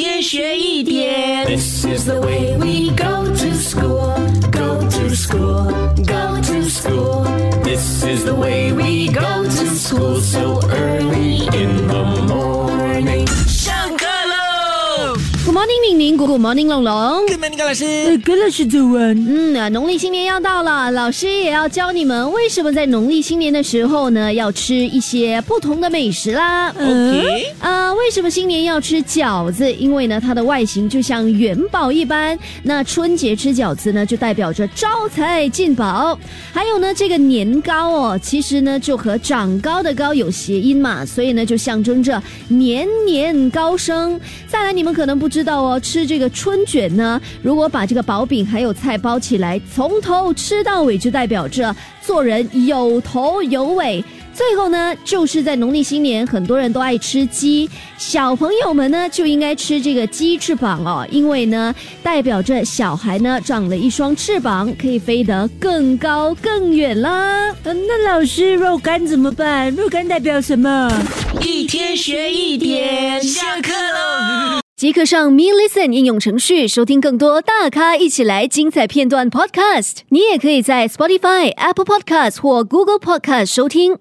天学一点。This is the way we go to school, go to school, go to school. This is the way we go to school so early in ！Good morning，敏玲，Good morning，龙龙。Good morning，高老师。葛老师早安。嗯，啊农历新年要到了，老师也要教你们为什么在农历新年的时候呢，要吃一些不同的美食啦。OK，啊，为什么新年要吃饺子？因为呢，它的外形就像元宝一般。那春节吃饺子呢，就代表着招财进宝。还有呢，这个年糕哦，其实呢就和长高的高有谐音嘛，所以呢就象征着年年高升。再来，你们可能不知道哦，吃这个春卷呢，如果把这个薄饼还有菜包起来，从头吃到尾，就代表着做人有头有尾。最后呢，就是在农历新年，很多人都爱吃鸡，小朋友们呢就应该吃这个鸡翅膀哦，因为呢代表着小孩呢长了一双翅膀，可以飞得更高更远啦。嗯，那老师肉干怎么办？肉干代表什么？一天学一点，下课喽。即刻上 Me Listen 应用程序收听更多大咖一起来精彩片段 Podcast。你也可以在 Spotify、Apple Podcast 或 Google Podcast 收听。